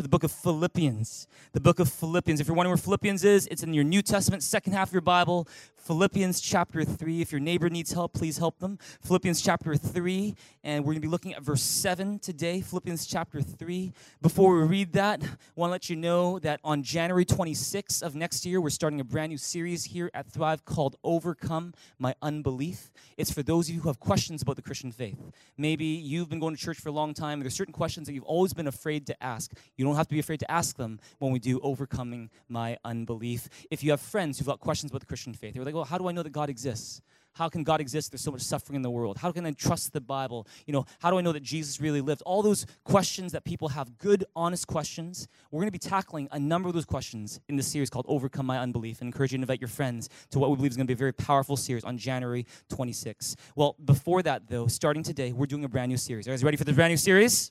the book of Philippians. The book of Philippians. If you're wondering where Philippians is, it's in your New Testament, second half of your Bible. Philippians chapter 3. If your neighbor needs help, please help them. Philippians chapter 3, and we're going to be looking at verse 7 today. Philippians chapter 3. Before we read that, I want to let you know that on January 26th of next year, we're starting a brand new series here at Thrive called Overcome My Unbelief. It's for those of you who have questions about the Christian faith. Maybe you've been going to church for a long time, and there's certain questions that you've always been afraid to ask. You don't have to be afraid to ask them when we do Overcoming My Unbelief. If you have friends who've got questions about the Christian faith, they're like, well, how do I know that God exists? How can God exist? There's so much suffering in the world. How can I trust the Bible? You know, how do I know that Jesus really lived? All those questions that people have, good, honest questions. We're going to be tackling a number of those questions in this series called Overcome My Unbelief and encourage you to invite your friends to what we believe is going to be a very powerful series on January 26th. Well, before that, though, starting today, we're doing a brand new series. Are you guys ready for the brand new series?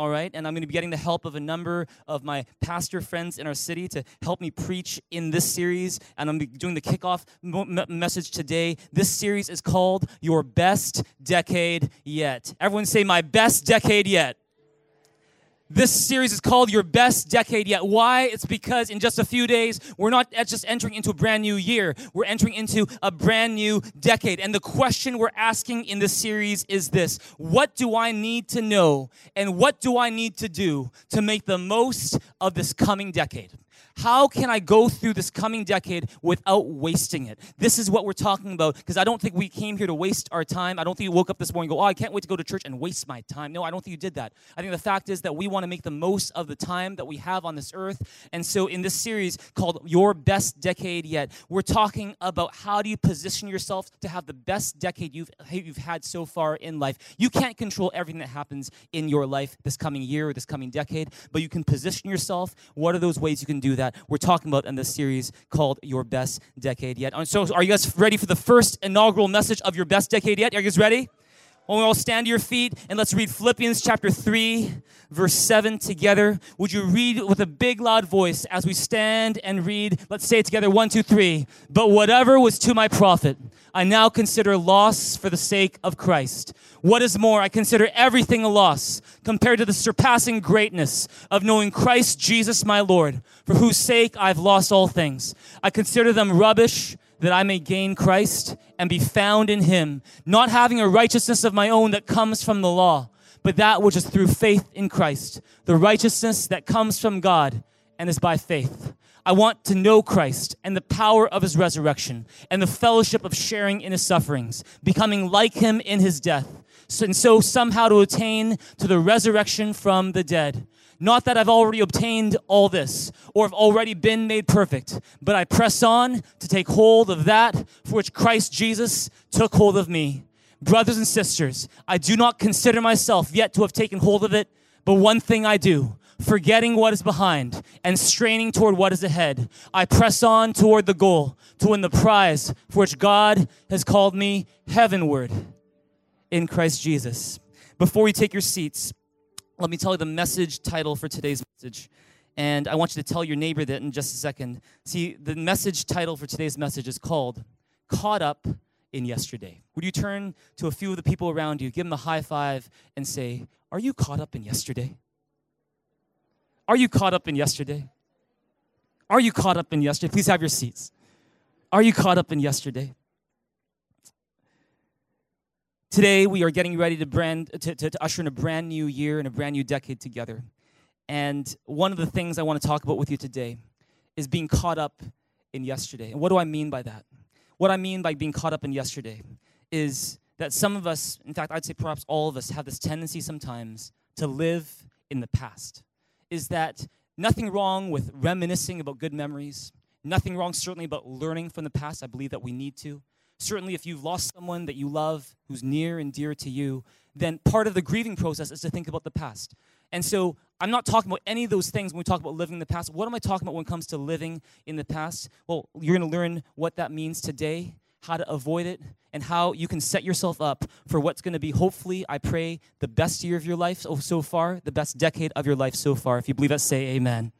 All right? And I'm going to be getting the help of a number of my pastor friends in our city to help me preach in this series. And I'm doing the kickoff message today. This series is called Your Best Decade Yet. Everyone say, My Best Decade Yet. This series is called Your Best Decade Yet. Why? It's because in just a few days, we're not just entering into a brand new year, we're entering into a brand new decade. And the question we're asking in this series is this What do I need to know and what do I need to do to make the most of this coming decade? How can I go through this coming decade without wasting it? This is what we're talking about because I don't think we came here to waste our time. I don't think you woke up this morning and go, oh, I can't wait to go to church and waste my time. No, I don't think you did that. I think the fact is that we want to make the most of the time that we have on this earth. And so in this series called Your Best Decade Yet, we're talking about how do you position yourself to have the best decade you've, you've had so far in life. You can't control everything that happens in your life this coming year or this coming decade, but you can position yourself. What are those ways you can do that? That we're talking about in this series called Your Best Decade Yet. So, are you guys ready for the first inaugural message of Your Best Decade Yet? Are you guys ready? Well, we all stand to your feet and let's read Philippians chapter 3, verse 7 together. Would you read with a big, loud voice as we stand and read? Let's say it together one, two, three. But whatever was to my profit, I now consider loss for the sake of Christ. What is more, I consider everything a loss compared to the surpassing greatness of knowing Christ Jesus my Lord, for whose sake I've lost all things. I consider them rubbish that I may gain Christ and be found in him, not having a righteousness of my own that comes from the law, but that which is through faith in Christ, the righteousness that comes from God and is by faith. I want to know Christ and the power of his resurrection and the fellowship of sharing in his sufferings, becoming like him in his death, and so somehow to attain to the resurrection from the dead. Not that I've already obtained all this or have already been made perfect, but I press on to take hold of that for which Christ Jesus took hold of me. Brothers and sisters, I do not consider myself yet to have taken hold of it, but one thing I do forgetting what is behind and straining toward what is ahead. I press on toward the goal to win the prize for which God has called me heavenward in Christ Jesus. Before you take your seats, let me tell you the message title for today's message. And I want you to tell your neighbor that in just a second. See, the message title for today's message is called Caught Up in Yesterday. Would you turn to a few of the people around you, give them a high five, and say, Are you caught up in yesterday? Are you caught up in yesterday? Are you caught up in yesterday? Please have your seats. Are you caught up in yesterday? Today, we are getting ready to, brand, to, to, to, usher in a brand new year and a brand new decade together. And one of the things I want to talk about with you today is being caught up in yesterday. And what do I mean by that? What I mean by being caught up in yesterday is that some of us, in fact, I'd say perhaps all of us, have this tendency sometimes to live in the past. Is that nothing wrong with reminiscing about good memories, nothing wrong, certainly, about learning from the past. I believe that we need to. Certainly, if you've lost someone that you love who's near and dear to you, then part of the grieving process is to think about the past. And so I'm not talking about any of those things when we talk about living in the past. What am I talking about when it comes to living in the past? Well, you're going to learn what that means today, how to avoid it, and how you can set yourself up for what's going to be, hopefully, I pray, the best year of your life so far, the best decade of your life so far. If you believe that, say amen.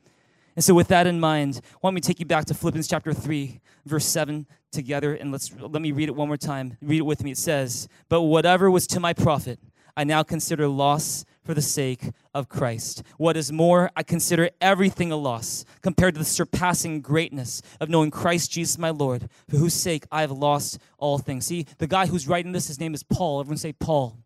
And so, with that in mind, why don't we take you back to Philippians chapter 3, verse 7 together, and let's let me read it one more time. Read it with me. It says, But whatever was to my profit, I now consider loss for the sake of Christ. What is more, I consider everything a loss compared to the surpassing greatness of knowing Christ Jesus my Lord, for whose sake I have lost all things. See, the guy who's writing this, his name is Paul. Everyone say Paul.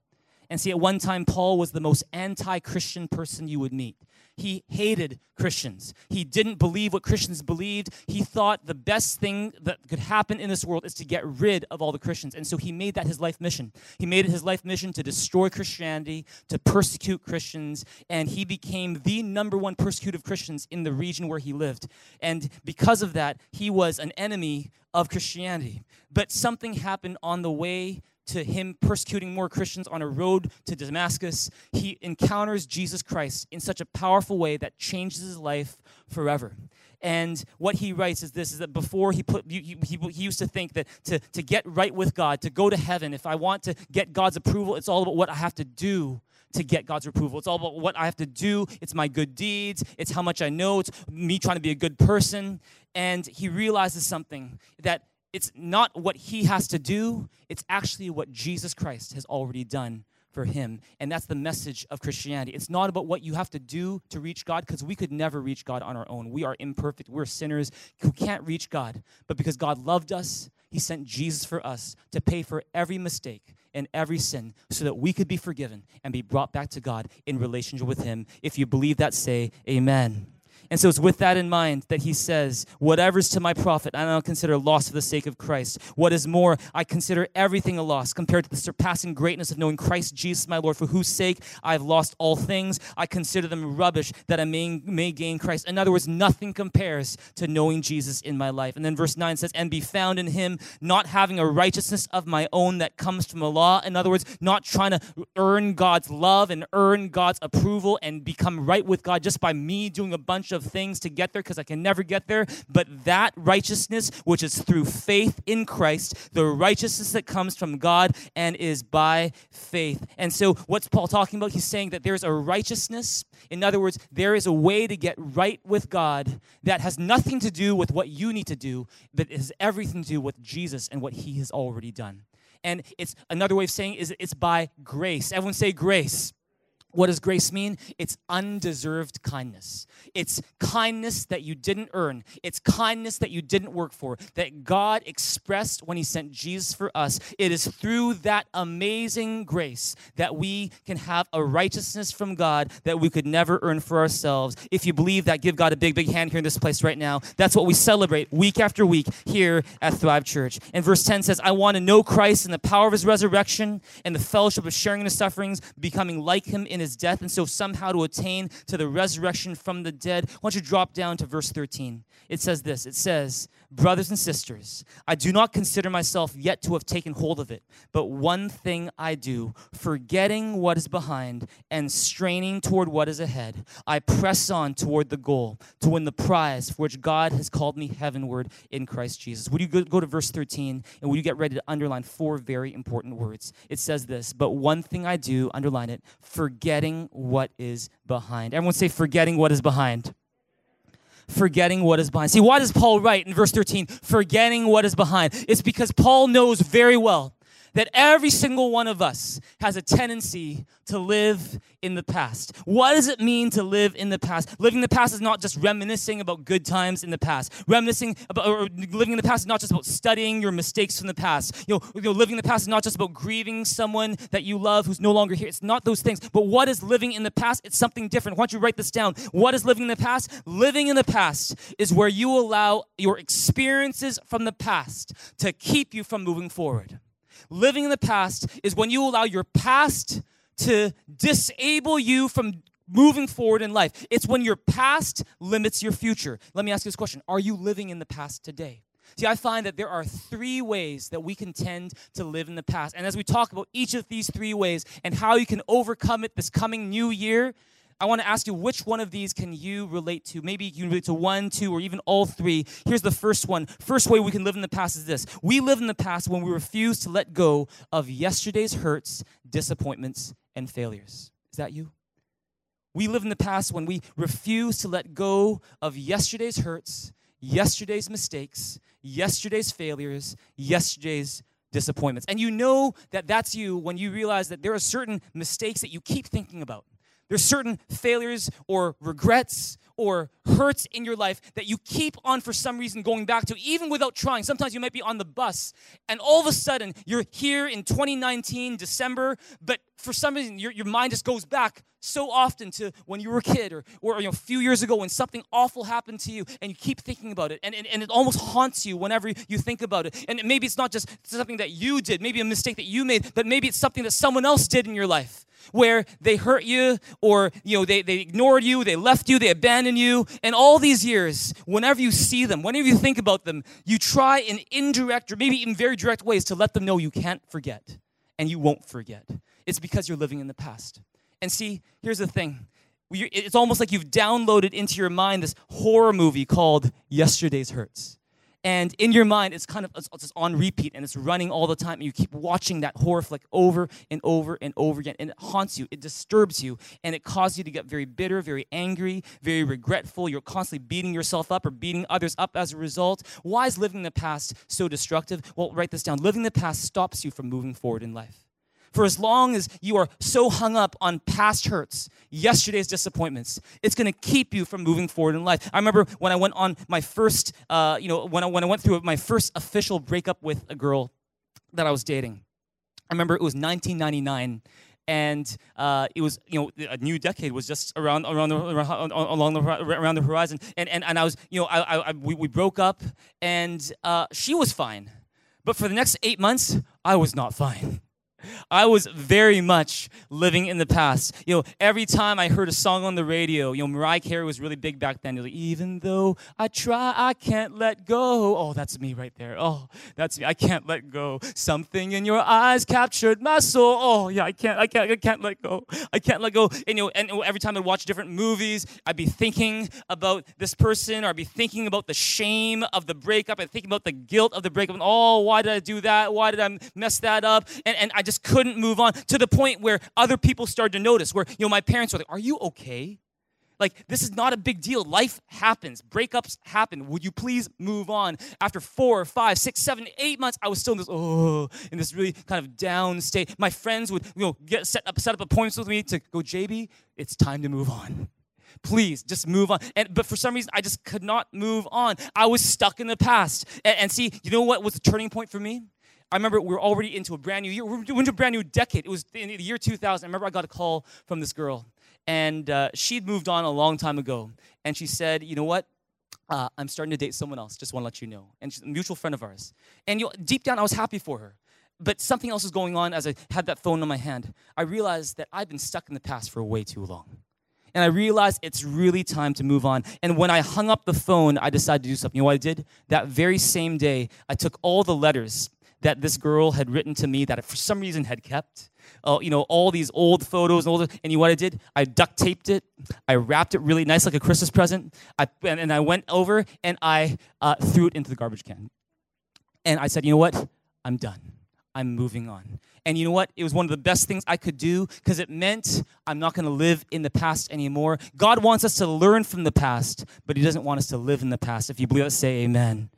And see, at one time, Paul was the most anti Christian person you would meet. He hated Christians. He didn't believe what Christians believed. He thought the best thing that could happen in this world is to get rid of all the Christians. And so he made that his life mission. He made it his life mission to destroy Christianity, to persecute Christians, and he became the number one persecutor of Christians in the region where he lived. And because of that, he was an enemy of Christianity. But something happened on the way to him persecuting more Christians on a road to Damascus, he encounters Jesus Christ in such a powerful way that changes his life forever. And what he writes is this is that before he put he, he, he, used to think that to, to get right with God, to go to heaven, if I want to get God's approval, it's all about what I have to do to get God's approval. It's all about what I have to do. It's my good deeds. It's how much I know. It's me trying to be a good person. And he realizes something that it's not what he has to do, it's actually what Jesus Christ has already done for him. And that's the message of Christianity. It's not about what you have to do to reach God, because we could never reach God on our own. We are imperfect, we're sinners who can't reach God. But because God loved us, he sent Jesus for us to pay for every mistake and every sin so that we could be forgiven and be brought back to God in relationship with him. If you believe that, say amen. And so it's with that in mind that he says, Whatever's to my profit, I now consider loss for the sake of Christ. What is more, I consider everything a loss compared to the surpassing greatness of knowing Christ Jesus my Lord, for whose sake I've lost all things. I consider them rubbish that I may, may gain Christ. In other words, nothing compares to knowing Jesus in my life. And then verse 9 says, And be found in him, not having a righteousness of my own that comes from the law. In other words, not trying to earn God's love and earn God's approval and become right with God just by me doing a bunch of things to get there because I can never get there. But that righteousness, which is through faith in Christ, the righteousness that comes from God and is by faith. And so, what's Paul talking about? He's saying that there's a righteousness. In other words, there is a way to get right with God that has nothing to do with what you need to do, that has everything to do with Jesus and what he has already done. And it's another way of saying is it's by grace. Everyone say grace. What does grace mean? It's undeserved kindness. It's kindness that you didn't earn. It's kindness that you didn't work for, that God expressed when He sent Jesus for us. It is through that amazing grace that we can have a righteousness from God that we could never earn for ourselves. If you believe that, give God a big, big hand here in this place right now. That's what we celebrate week after week here at Thrive Church. And verse 10 says, I want to know Christ and the power of His resurrection and the fellowship of sharing in His sufferings, becoming like Him in his death, and so somehow to attain to the resurrection from the dead. Why don't you drop down to verse 13? It says this It says, Brothers and sisters, I do not consider myself yet to have taken hold of it, but one thing I do, forgetting what is behind and straining toward what is ahead, I press on toward the goal to win the prize for which God has called me heavenward in Christ Jesus. Would you go, to verse 13 and would you get ready to underline four very important words? It says this, but one thing I do, underline it, forgetting what is behind. Everyone say, forgetting what is behind forgetting what is behind. See, why does Paul write in verse 13, forgetting what is behind? It's because Paul knows very well that every single one of us has a tendency to live in the past. What does it mean to live in the past? Living in the past is not just reminiscing about good times in the past. Reminiscing about or living in the past is not just about studying your mistakes from the past. You know, you know, living in the past is not just about grieving someone that you love who's no longer here. It's not those things. But what is living in the past? It's something different. Why don't you write this down? What is living in the past? Living in the past is where you allow your experiences from the past to keep you from moving forward. Living in the past is when you allow your past to disable you from moving forward in life. It's when your past limits your future. Let me ask you this question Are you living in the past today? See, I find that there are three ways that we can tend to live in the past. And as we talk about each of these three ways and how you can overcome it this coming new year, I want to ask you which one of these can you relate to? Maybe you relate to one, two, or even all three. Here's the first one. First way we can live in the past is this we live in the past when we refuse to let go of yesterday's hurts, disappointments, and failures. Is that you? We live in the past when we refuse to let go of yesterday's hurts, yesterday's mistakes, yesterday's failures, yesterday's disappointments. And you know that that's you when you realize that there are certain mistakes that you keep thinking about. There's certain failures or regrets or hurts in your life that you keep on for some reason going back to, even without trying. Sometimes you might be on the bus, and all of a sudden you're here in 2019, December, but for some reason your, your mind just goes back so often to when you were a kid or, or you know, a few years ago when something awful happened to you and you keep thinking about it. And, and, and it almost haunts you whenever you think about it. And maybe it's not just something that you did maybe a mistake that you made but maybe it's something that someone else did in your life where they hurt you or you know they, they ignored you they left you they abandoned you. And all these years whenever you see them whenever you think about them you try in indirect or maybe in very direct ways to let them know you can't forget and you won't forget. It's because you're living in the past. And see here's the thing. It's almost like you've downloaded into your mind this horror movie called yesterday's hurts and in your mind it's kind of it's, it's on repeat and it's running all the time. And you keep watching that horror flick over and over and over again. And it haunts you. It disturbs you. And it causes you to get very bitter very angry very regretful. You're constantly beating yourself up or beating others up as a result. Why is living in the past so destructive? Well write this down. Living in the past stops you from moving forward in life for as long as you are so hung up on past hurts, yesterday's disappointments, it's going to keep you from moving forward in life. I remember when I went on my first, uh, you know, when I, when I went through my first official breakup with a girl that I was dating. I remember it was 1999 and uh, it was you know a new decade was just around around the around, along the around the horizon and and, and I was you know I, I, we, we broke up and uh, she was fine but for the next eight months I was not fine I was very much living in the past. You know, every time I heard a song on the radio, you know, Mariah Carey was really big back then. Like, Even though I try, I can't let go. Oh, that's me right there. Oh, that's me. I can't let go. Something in your eyes captured my soul. Oh, yeah, I can't, I can't, I can't let go. I can't let go. And you know, and every time I'd watch different movies, I'd be thinking about this person, or I'd be thinking about the shame of the breakup, and thinking about the guilt of the breakup. And oh, why did I do that? Why did I mess that up? And and I just just couldn't move on to the point where other people started to notice, where, you know, my parents were like, Are you okay? Like, this is not a big deal. Life happens, breakups happen. Would you please move on? After four, five, six, seven, eight months, I was still in this, oh, in this really kind of down state. My friends would, you know, get set up, set up appointments with me to go, JB, it's time to move on please just move on and but for some reason i just could not move on i was stuck in the past and, and see you know what was the turning point for me I remember we were already into a brand new year. We are into a brand new decade. It was in the year 2000. I remember I got a call from this girl, and uh, she'd moved on a long time ago. And she said, "You know what? Uh, I'm starting to date someone else. Just want to let you know." And she's a mutual friend of ours. And you know, deep down, I was happy for her. But something else was going on as I had that phone in my hand. I realized that I've been stuck in the past for way too long and I realized it's really time to move on. And when I hung up the phone, I decided to do something. You know what I did? That very same day, I took all the letters that this girl had written to me that I, for some reason had kept. Uh, you know, all these old photos and all the, and you know what I did? I duct taped it. I wrapped it really nice like a Christmas present. I, and, and I went over and I uh, threw it into the garbage can. And I said, you know what? I'm done. I'm moving on. And you know what? It was one of the best things I could do because it meant I'm not going to live in the past anymore. God wants us to learn from the past, but He doesn't want us to live in the past. If you believe it, say amen.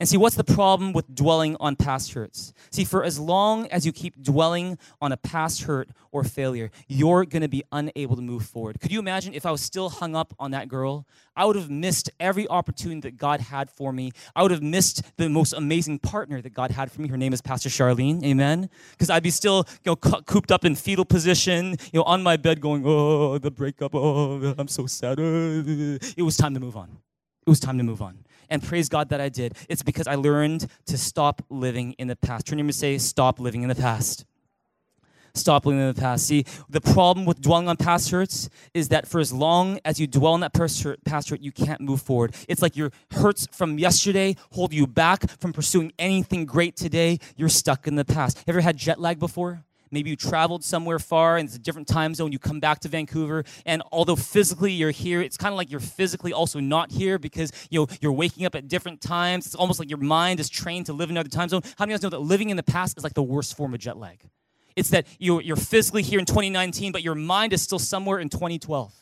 And see, what's the problem with dwelling on past hurts? See, for as long as you keep dwelling on a past hurt or failure, you're going to be unable to move forward. Could you imagine if I was still hung up on that girl? I would have missed every opportunity that God had for me. I would have missed the most amazing partner that God had for me. Her name is Pastor Charlene. Amen. Because I'd be still, you know, cooped up in fetal position, you know, on my bed going, "Oh, the breakup. Oh, I'm so sad." It was time to move on. It was time to move on and praise God that I did. It's because I learned to stop living in the past. Turn to say, Stop living in the past. Stop living in the past. See, the problem with dwelling on past hurts is that for as long as you dwell on that past hurt, past hurt, you can't move forward. It's like your hurts from yesterday hold you back from pursuing anything great today. You're stuck in the past. Ever had jet lag before? Maybe you traveled somewhere far and it's a different time zone. You come back to Vancouver, and although physically you're here, it's kind of like you're physically also not here because you know you're waking up at different times. It's almost like your mind is trained to live in another time zone. How many of you guys know that living in the past is like the worst form of jet lag? It's that you're, you're physically here in 2019, but your mind is still somewhere in 2012.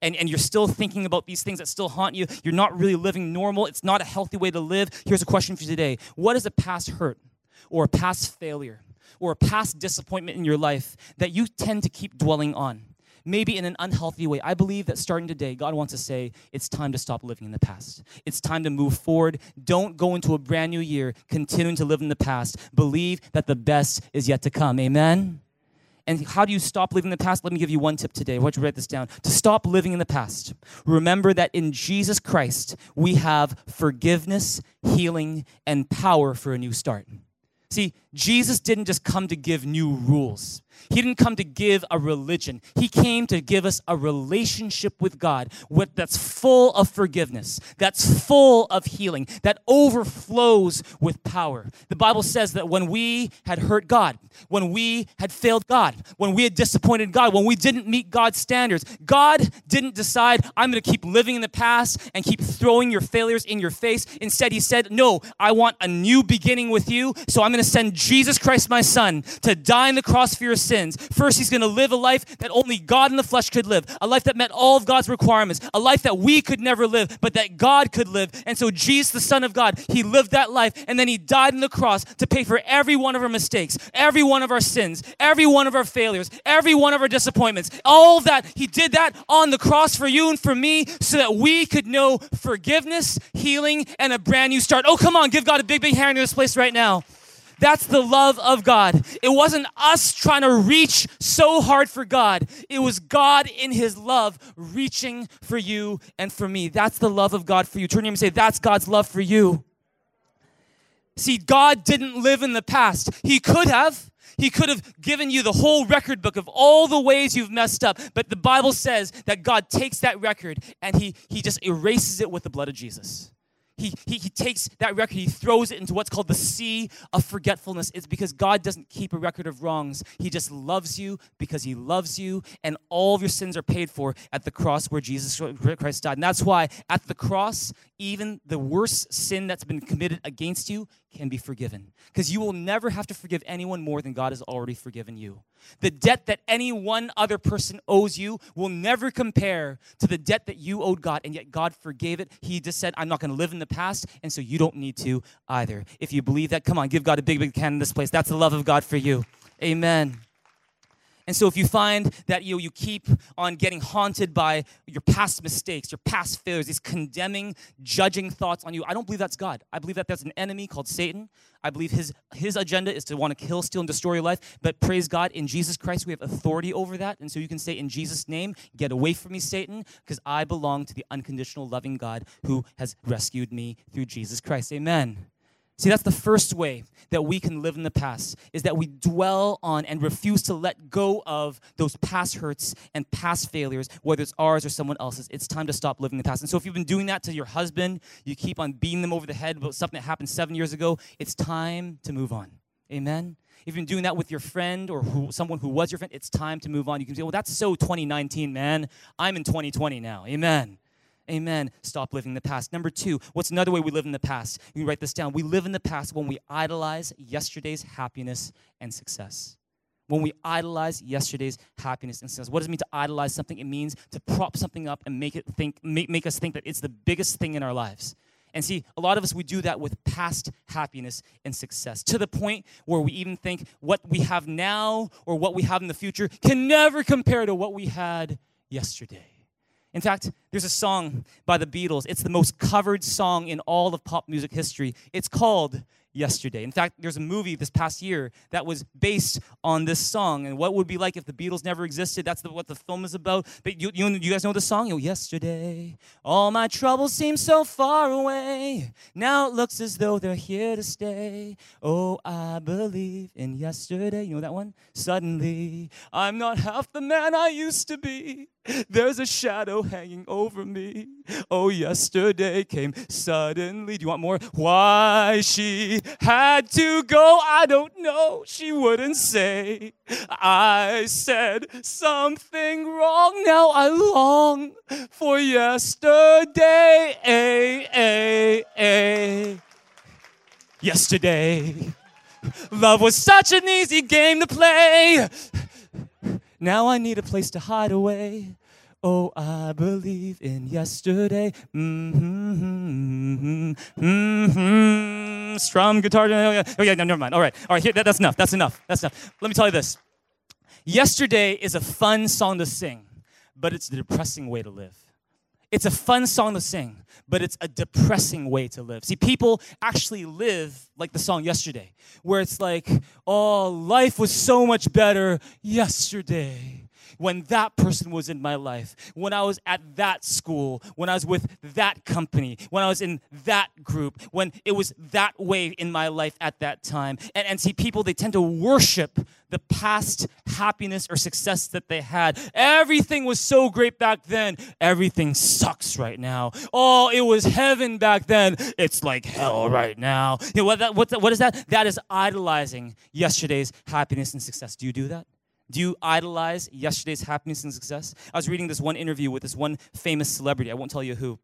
And, and, you're still thinking about these things that still haunt you. You're not really living normal. It's not a healthy way to live. Here's a question for you today What is a past hurt? or a past failure or a past disappointment in your life that you tend to keep dwelling on, maybe in an unhealthy way, I believe that starting today, God wants to say, it's time to stop living in the past. It's time to move forward. Don't go into a brand new year continuing to live in the past. Believe that the best is yet to come. Amen? And how do you stop living in the past? Let me give you one tip today. I want you write this down. To stop living in the past, remember that in Jesus Christ, we have forgiveness, healing, and power for a new start. See, Jesus didn't just come to give new rules. He didn't come to give a religion. He came to give us a relationship with God that's full of forgiveness, that's full of healing, that overflows with power. The Bible says that when we had hurt God, when we had failed God, when we had disappointed God, when we didn't meet God's standards, God didn't decide, I'm going to keep living in the past and keep throwing your failures in your face. Instead, He said, No, I want a new beginning with you, so I'm going to send Jesus Christ, my Son, to die on the cross for your sins. First, he's going to live a life that only God in the flesh could live, a life that met all of God's requirements, a life that we could never live, but that God could live. And so, Jesus, the Son of God, he lived that life, and then he died on the cross to pay for every one of our mistakes, every one of our sins, every one of our failures, every one of our disappointments. All of that, he did that on the cross for you and for me so that we could know forgiveness, healing, and a brand new start. Oh, come on, give God a big, big hand in this place right now. That's the love of God. It wasn't us trying to reach so hard for God. It was God in His love reaching for you and for me. That's the love of God for you. Turn to him and say, That's God's love for you. See, God didn't live in the past. He could have. He could have given you the whole record book of all the ways you've messed up. But the Bible says that God takes that record and he, he just erases it with the blood of Jesus he, he, he takes that record, he throws it into what's called the sea of forgetfulness. It's because God doesn't keep a record of wrongs. He just loves you because he loves you, and all of your sins are paid for at the cross where Jesus Christ died. And that's why at the cross, even the worst sin that's been committed against you can be forgiven. Because you will never have to forgive anyone more than God has already forgiven you. The debt that any one other person owes you will never compare to the debt that you owed God, and yet God forgave it. He just said, I'm not going to live in the past, and so you don't need to either. If you believe that, come on, give God a big, big hand in this place. That's the love of God for you. Amen. And so if you find that you, you keep on getting haunted by your past mistakes, your past failures, these condemning, judging thoughts on you, I don't believe that's God. I believe that that's an enemy called Satan. I believe his, his agenda is to want to kill, steal, and destroy your life. But praise God, in Jesus Christ, we have authority over that. And so you can say, in Jesus' name, get away from me, Satan, because I belong to the unconditional, loving God who has rescued me through Jesus Christ. Amen. See, that's the first way that we can live in the past, is that we dwell on and refuse to let go of those past hurts and past failures, whether it's ours or someone else's. It's time to stop living in the past. And so if you've been doing that to your husband, you keep on beating them over the head about something that happened seven years ago, it's time to move on. Amen? If you've been doing that with your friend or who, someone who was your friend, it's time to move on. You can say, well, that's so 2019, man. I'm in 2020 now. Amen. Amen. Stop living in the past. Number two, what's another way we live in the past? You write this down. We live in the past when we idolize yesterday's happiness and success. When we idolize yesterday's happiness and success. What does it mean to idolize something? It means to prop something up and make it think, make, make us think that it's the biggest thing in our lives. And see, a lot of us, we do that with past happiness and success to the point where we even think what we have now or what we have in the future can never compare to what we had yesterday. In fact, there's a song by the Beatles. It's the most covered song in all of pop music history. It's called yesterday. In fact, there's a movie this past year that was based on this song and what would be like if the Beatles never existed. That's the, what the film is about. But you, you, you guys know the song? You know, yesterday, all my troubles seem so far away. Now it looks as though they're here to stay. Oh, I believe in yesterday. You know that one? Suddenly, I'm not half the man I used to be. There's a shadow hanging over me. Oh, yesterday came suddenly. Do you want more? Why she had to go, I don't know. She wouldn't say. I said something wrong. Now I long for yesterday. A, a, a. Yesterday. Love was such an easy game to play. Now I need a place to hide away. Oh, I believe in yesterday. Mm-hmm, mm-hmm, Strum guitar. Oh, yeah, no, never mind. All right. All right, here, that, that's enough. That's enough. That's enough. Let me tell you this. Yesterday is a fun song to sing, but it's a depressing way to live. It's a fun song to sing, but it's a depressing way to live. See, people actually live like the song yesterday, where it's like, oh, life was so much better yesterday when that person was in my life, when I was at that school, when I was with that company, when I was in that group, when it was that way in my life at that time. And, and see, people, they tend to worship the past happiness or success that they had. Everything was so great back then. Everything sucks right now. Oh, it was heaven back then. It's like hell right now. You know, what, that, what, that, what is that? That is idolizing yesterday's happiness and success. Do you do that? Do you idolize yesterday's happiness and success? I was reading this one interview with this one famous celebrity. I won't tell you who.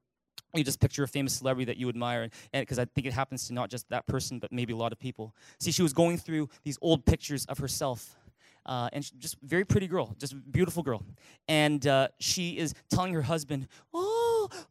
You just picture a famous celebrity that you admire, and because I think it happens to not just that person, but maybe a lot of people. See, she was going through these old pictures of herself uh, and she, just very pretty girl, just beautiful girl. And uh, she is telling her husband, "Oh,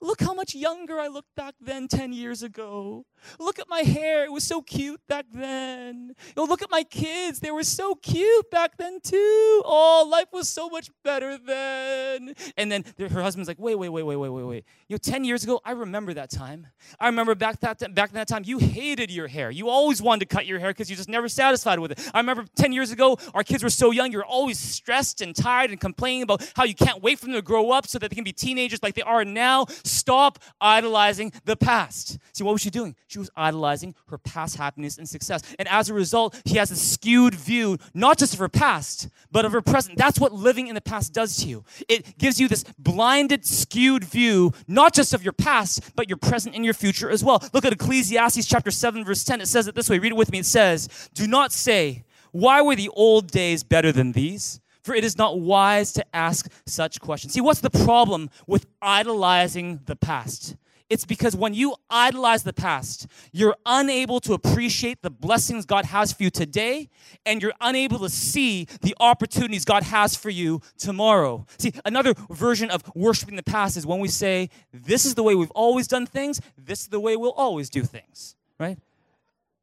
look how much younger I looked back then, ten years ago. Look at my hair; it was so cute back then. Oh, look at my kids; they were so cute back then too. Oh, life was so much better then." And then her husband's like, "Wait, wait, wait, wait, wait, wait, wait. You know, ten years ago, I remember that time. I remember back that back in that time, you hated your hair. You always wanted to cut your hair because you just never satisfied with it. I remember ten years ago, our kids were so young, you're always stressed and tired and complaining about how you can't wait for them to grow up so that they can be teenagers like they are now. Stop idolizing the past. See, what was she doing? She was idolizing her past happiness and success. And as a result, she has a skewed view, not just of her past, but of her present. That's what living in the past does to you. It gives you this blinded, skewed view, not just of your past, but your present and your future as well. Look at Ecclesiastes chapter 7, verse 10. It says it this way. Read it with me. It says, Do not say, why were the old days better than these? For it is not wise to ask such questions. See, what's the problem with idolizing the past? It's because when you idolize the past, you're unable to appreciate the blessings God has for you today, and you're unable to see the opportunities God has for you tomorrow. See, another version of worshiping the past is when we say, This is the way we've always done things, this is the way we'll always do things, right?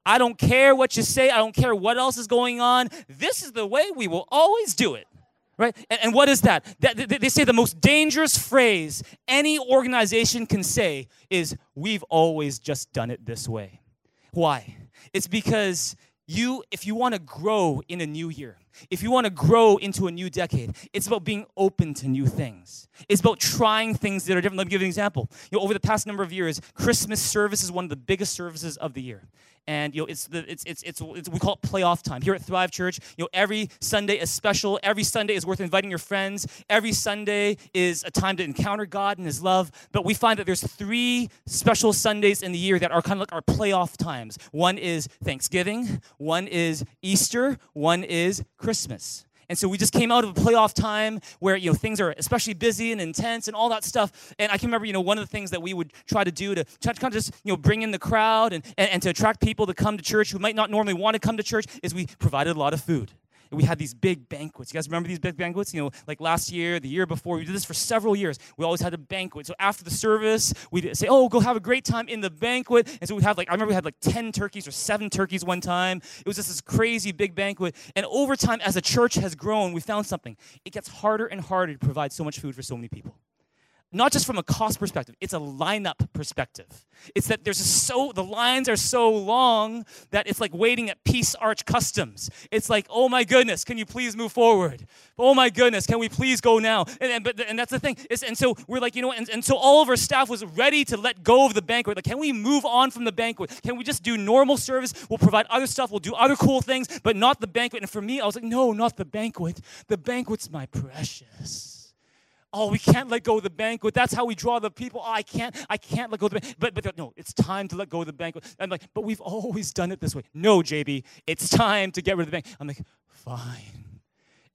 I don't care what you say. I don't care what else is going on. This is the way we will always do it. Right? And, and what is that? that? They say the most dangerous phrase any organization can say is, We've always just done it this way. Why? It's because you, if you want to grow in a new year, if you want to grow into a new decade, it's about being open to new things. It's about trying things that are different. Let me give you an example. You know, over the past number of years, Christmas service is one of the biggest services of the year and you know it's the it's, it's it's it's, we call it playoff time here at Thrive Church. You know every Sunday is special. Every Sunday is worth inviting your friends. Every Sunday is a time to encounter God and His love. But we find that there's three special Sundays in the year that are kind of like our playoff times. One is Thanksgiving. One is Easter. One is Christmas. And so we just came out of a playoff time where, you know, things are especially busy and intense and all that stuff. And I can remember, you know, one of the things that we would try to do to try to kind of just, you know, bring in the crowd and, and, and to attract people to come to church who might not normally want to come to church is we provided a lot of food we had these big banquets. You guys remember these big banquets? You know, like last year, the year before, we did this for several years. We always had a banquet. So after the service, we'd say, oh, go have a great time in the banquet. And so we'd have like, I remember we had like 10 turkeys or seven turkeys one time. It was just this crazy big banquet. And over time, as the church has grown, we found something. It gets harder and harder to provide so much food for so many people not just from a cost perspective, it's a lineup perspective. It's that there's so, the lines are so long that it's like waiting at Peace Arch Customs. It's like, oh my goodness, can you please move forward? Oh my goodness, can we please go now? And, and, but, and that's the thing. Is, and so we're like, you know, and, and so all of our staff was ready to let go of the banquet. Like, can we move on from the banquet? Can we just do normal service? We'll provide other stuff. We'll do other cool things, but not the banquet. And for me, I was like, no, not the banquet. The banquet's my precious oh, we can't let go of the banquet. That's how we draw the people. Oh, I can't, I can't let go of the banquet. But, but no, it's time to let go of the banquet. I'm like, but we've always done it this way. No, JB, it's time to get rid of the banquet. I'm like, fine.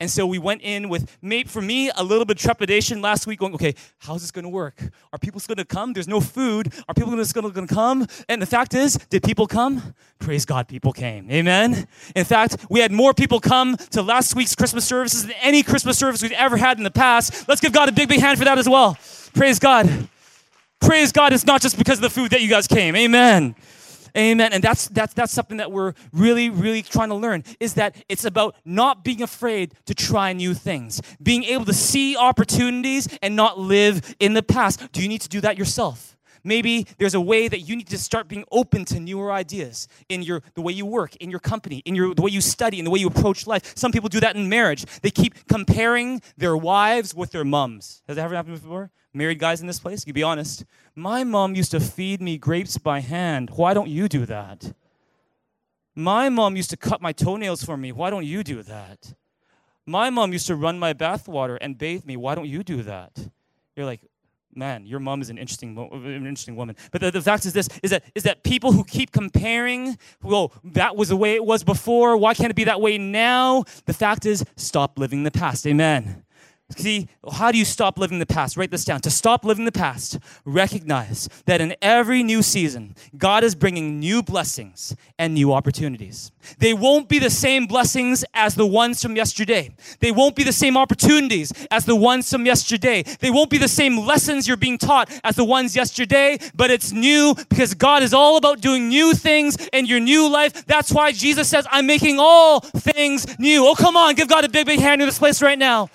And so we went in with, for me, a little bit of trepidation last week, going, okay, how's this going to work? Are people going to come? There's no food. Are people still going to come? And the fact is, did people come? Praise God, people came. Amen. In fact, we had more people come to last week's Christmas services than any Christmas service we've ever had in the past. Let's give God a big, big hand for that as well. Praise God. Praise God, it's not just because of the food that you guys came. Amen. Amen. And that's that's that's something that we're really, really trying to learn is that it's about not being afraid to try new things, being able to see opportunities and not live in the past. Do you need to do that yourself? Maybe there's a way that you need to start being open to newer ideas in your the way you work, in your company, in your the way you study, in the way you approach life. Some people do that in marriage. They keep comparing their wives with their moms. Has that ever happened before? Married guys in this place, you be honest. My mom used to feed me grapes by hand. Why don't you do that? My mom used to cut my toenails for me. Why don't you do that? My mom used to run my bathwater and bathe me. Why don't you do that? You're like, man, your mom is an interesting, an interesting woman. But the, the fact is this: is that is that people who keep comparing, well, that was the way it was before. Why can't it be that way now? The fact is, stop living the past. Amen. See, how do you stop living the past? Write this down. To stop living the past, recognize that in every new season, God is bringing new blessings and new opportunities. They won't be the same blessings as the ones from yesterday. They won't be the same opportunities as the ones from yesterday. They won't be the same lessons you're being taught as the ones yesterday, but it's new because God is all about doing new things in your new life. That's why Jesus says, I'm making all things new. Oh, come on, give God a big, big hand in this place right now.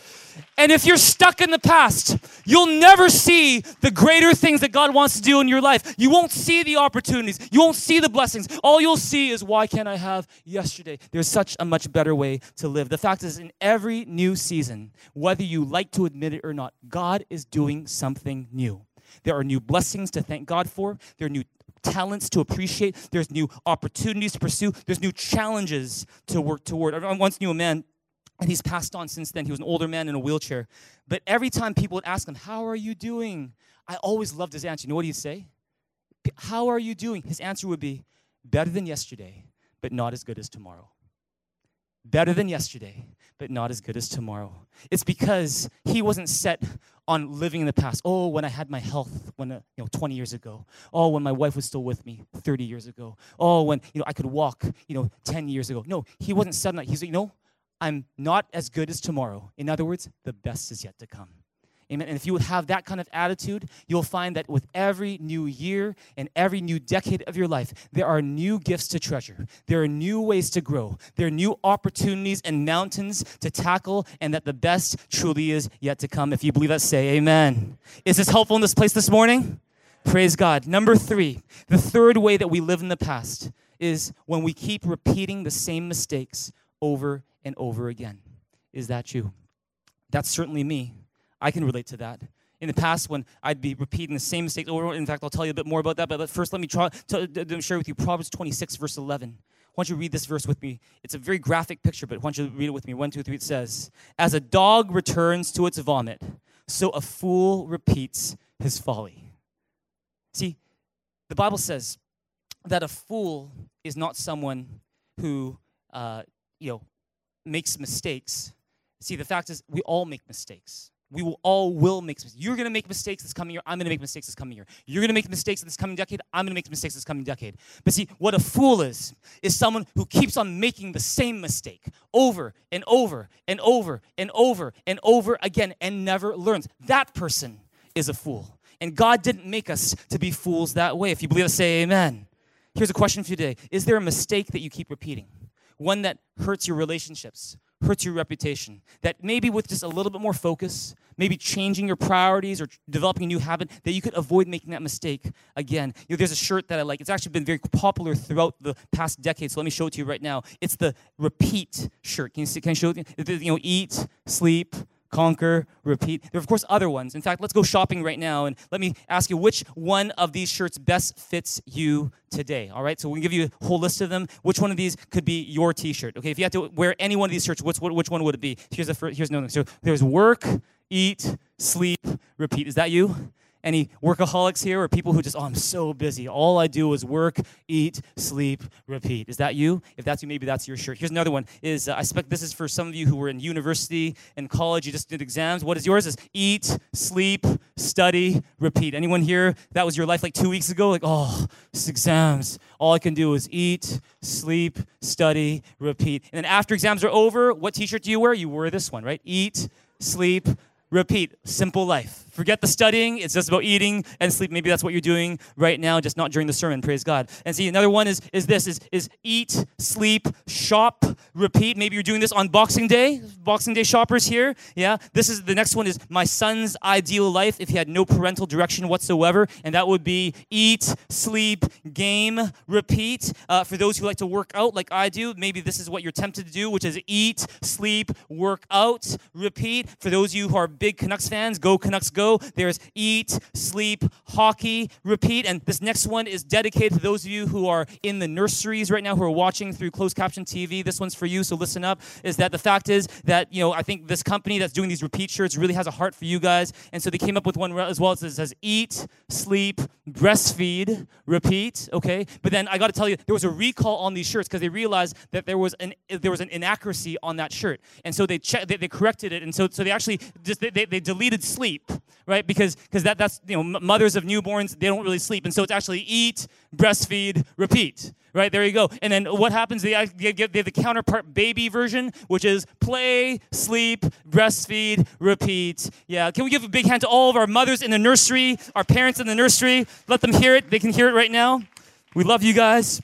And if you're stuck in the past, you'll never see the greater things that God wants to do in your life. You won't see the opportunities. You won't see the blessings. All you'll see is, why can't I have yesterday? There's such a much better way to live. The fact is, in every new season, whether you like to admit it or not, God is doing something new. There are new blessings to thank God for, there are new talents to appreciate, there's new opportunities to pursue, there's new challenges to work toward. I once knew a man and he's passed on since then. He was an older man in a wheelchair. But every time people would ask him, How are you doing? I always loved his answer. You know what he'd say? How are you doing? His answer would be, Better than yesterday, but not as good as tomorrow. Better than yesterday, but not as good as tomorrow. It's because he wasn't set on living in the past. Oh, when I had my health when uh, you know 20 years ago. Oh, when my wife was still with me 30 years ago. Oh, when you know I could walk, you know, 10 years ago. No, he wasn't set on that. He's you know, I'm not as good as tomorrow. In other words, the best is yet to come. Amen. And if you would have that kind of attitude, you'll find that with every new year and every new decade of your life, there are new gifts to treasure. There are new ways to grow. There are new opportunities and mountains to tackle, and that the best truly is yet to come. If you believe that, say amen. Is this helpful in this place this morning? Praise God. Number three, the third way that we live in the past is when we keep repeating the same mistakes over and over again. Is that you? That's certainly me. I can relate to that. In the past, when I'd be repeating the same mistakes over, in fact, I'll tell you a bit more about that. But first, let me try to share with you Proverbs 26, verse 11. Why don't you read this verse with me? It's a very graphic picture, but why don't you read it with me? One, two, three. It says, "As a dog returns to its vomit, so a fool repeats his folly." See, the Bible says that a fool is not someone who, uh, you know, makes mistakes. See, the fact is, we all make mistakes. We will all will make mistakes. You're going to make mistakes this coming year. I'm going to make mistakes this coming year. You're going to make mistakes in this coming decade. I'm going to make mistakes this coming decade. But see, what a fool is, is someone who keeps on making the same mistake over and over and over and over and over again and never learns. That person is a fool. And God didn't make us to be fools that way. If you believe it, say amen. Here's a question for you today Is there a mistake that you keep repeating? One that hurts your relationships, hurts your reputation. That maybe with just a little bit more focus, maybe changing your priorities or developing a new habit, that you could avoid making that mistake again. You know, there's a shirt that I like. It's actually been very popular throughout the past decade. So let me show it to you right now. It's the repeat shirt. Can you see? Can I show it? You know, eat, sleep, conquer, repeat. There are, of course, other ones. In fact, let's go shopping right now and let me ask you which one of these shirts best fits you today. All right, so we'll give you a whole list of them. Which one of these could be your t shirt? Okay, if you had to wear any one of these shirts, which, which one would it be? Here's, the first, here's another. One. So there's work, eat, sleep, repeat. Is that you? Any workaholics here or people who just, oh, I'm so busy. All I do is work, eat, sleep, repeat. Is that you? If that's you, maybe that's your shirt. Here's another one. Is uh, I expect this is for some of you who were in university and college. You just did exams. What is yours? Is eat, sleep, study, repeat. Anyone here? That was your life like two weeks ago. Like, oh, it's exams. All I can do is eat, sleep, study, repeat. And then after exams are over, what T-shirt do you wear? You wear this one, right? Eat, sleep, repeat. Simple life. Forget the studying. It's just about eating and sleep. Maybe that's what you're doing right now, just not during the sermon. Praise God. And see, another one is is this is is eat, sleep, shop, repeat. Maybe you're doing this on Boxing Day. Boxing Day shoppers here. Yeah. This is the next one is my son's ideal life if he had no parental direction whatsoever, and that would be eat, sleep, game, repeat. Uh, for those who like to work out like I do, maybe this is what you're tempted to do, which is eat, sleep, work out, repeat. For those of you who are big Canucks fans, go Canucks go. There's eat, sleep, hockey, repeat. And this next one is dedicated to those of you who are in the nurseries right now who are watching through closed caption TV. This one's for you, so listen up. Is that the fact is that, you know, I think this company that's doing these repeat shirts really has a heart for you guys. And so they came up with one as well. It says eat, sleep, breastfeed, repeat. Okay. But then I got to tell you, there was a recall on these shirts because they realized that there was an there was an inaccuracy on that shirt. And so they checked, they, they corrected it. And so, so they actually just, they, they deleted sleep right? Because because that that's you know mothers of newborns they don't really sleep, and so it's actually eat, breastfeed, repeat. Right there you go. And then what happens? They they have the counterpart baby version, which is play, sleep, breastfeed, repeat. Yeah. Can we give a big hand to all of our mothers in the nursery, our parents in the nursery? Let them hear it. They can hear it right now. We love you guys.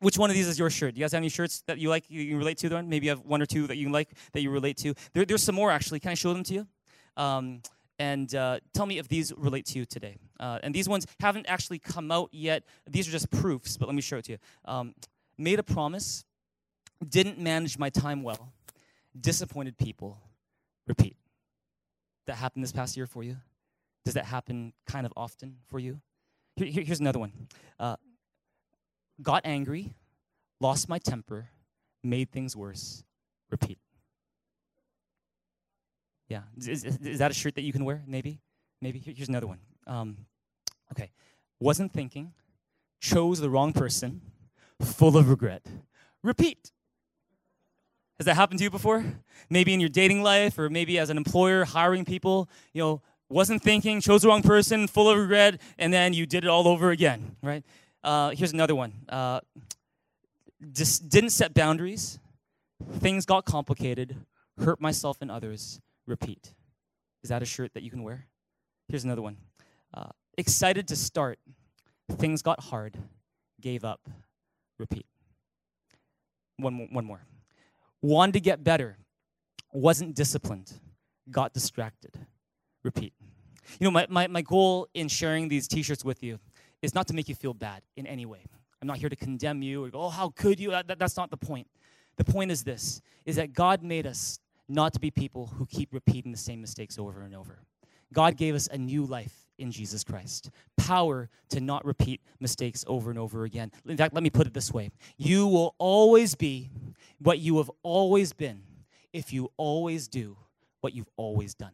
Which one of these is your shirt? Do you guys have any shirts that you like, you can relate to? Them? Maybe you have one or two that you like, that you relate to. There, there's some more actually. Can I show them to you? Um, and uh, tell me if these relate to you today. Uh, and these ones haven't actually come out yet. These are just proofs, but let me show it to you. Um, made a promise, didn't manage my time well, disappointed people, repeat. That happened this past year for you? Does that happen kind of often for you? Here, here, here's another one. Uh, got angry, lost my temper, made things worse, repeat. Yeah. Is, is, is, that a shirt that you can wear? Maybe? Maybe. Here's another one. Um, okay. Wasn't thinking, chose the wrong person, full of regret. Repeat. Has that happened to you before? Maybe in your dating life or maybe as an employer hiring people, you know, wasn't thinking, chose the wrong person, full of regret, and then you did it all over again, right? Uh, here's another one. Uh, just didn't set boundaries, things got complicated, hurt myself and others, repeat. Is that a shirt that you can wear? Here's another one. Uh, excited to start. Things got hard. Gave up. Repeat. One more, one more. Wanted to get better. Wasn't disciplined. Got distracted. Repeat. You know, my, my, my goal in sharing these t shirts with you is not to make you feel bad in any way. I'm not here to condemn you or go, oh, how could you? That, that's not the point. The point is this is that God made us not to be people who keep repeating the same mistakes over and over. God gave us a new life in Jesus Christ. Power to not repeat mistakes over and over again. In fact, let me put it this way You will always be what you have always been if you always do what you've always done.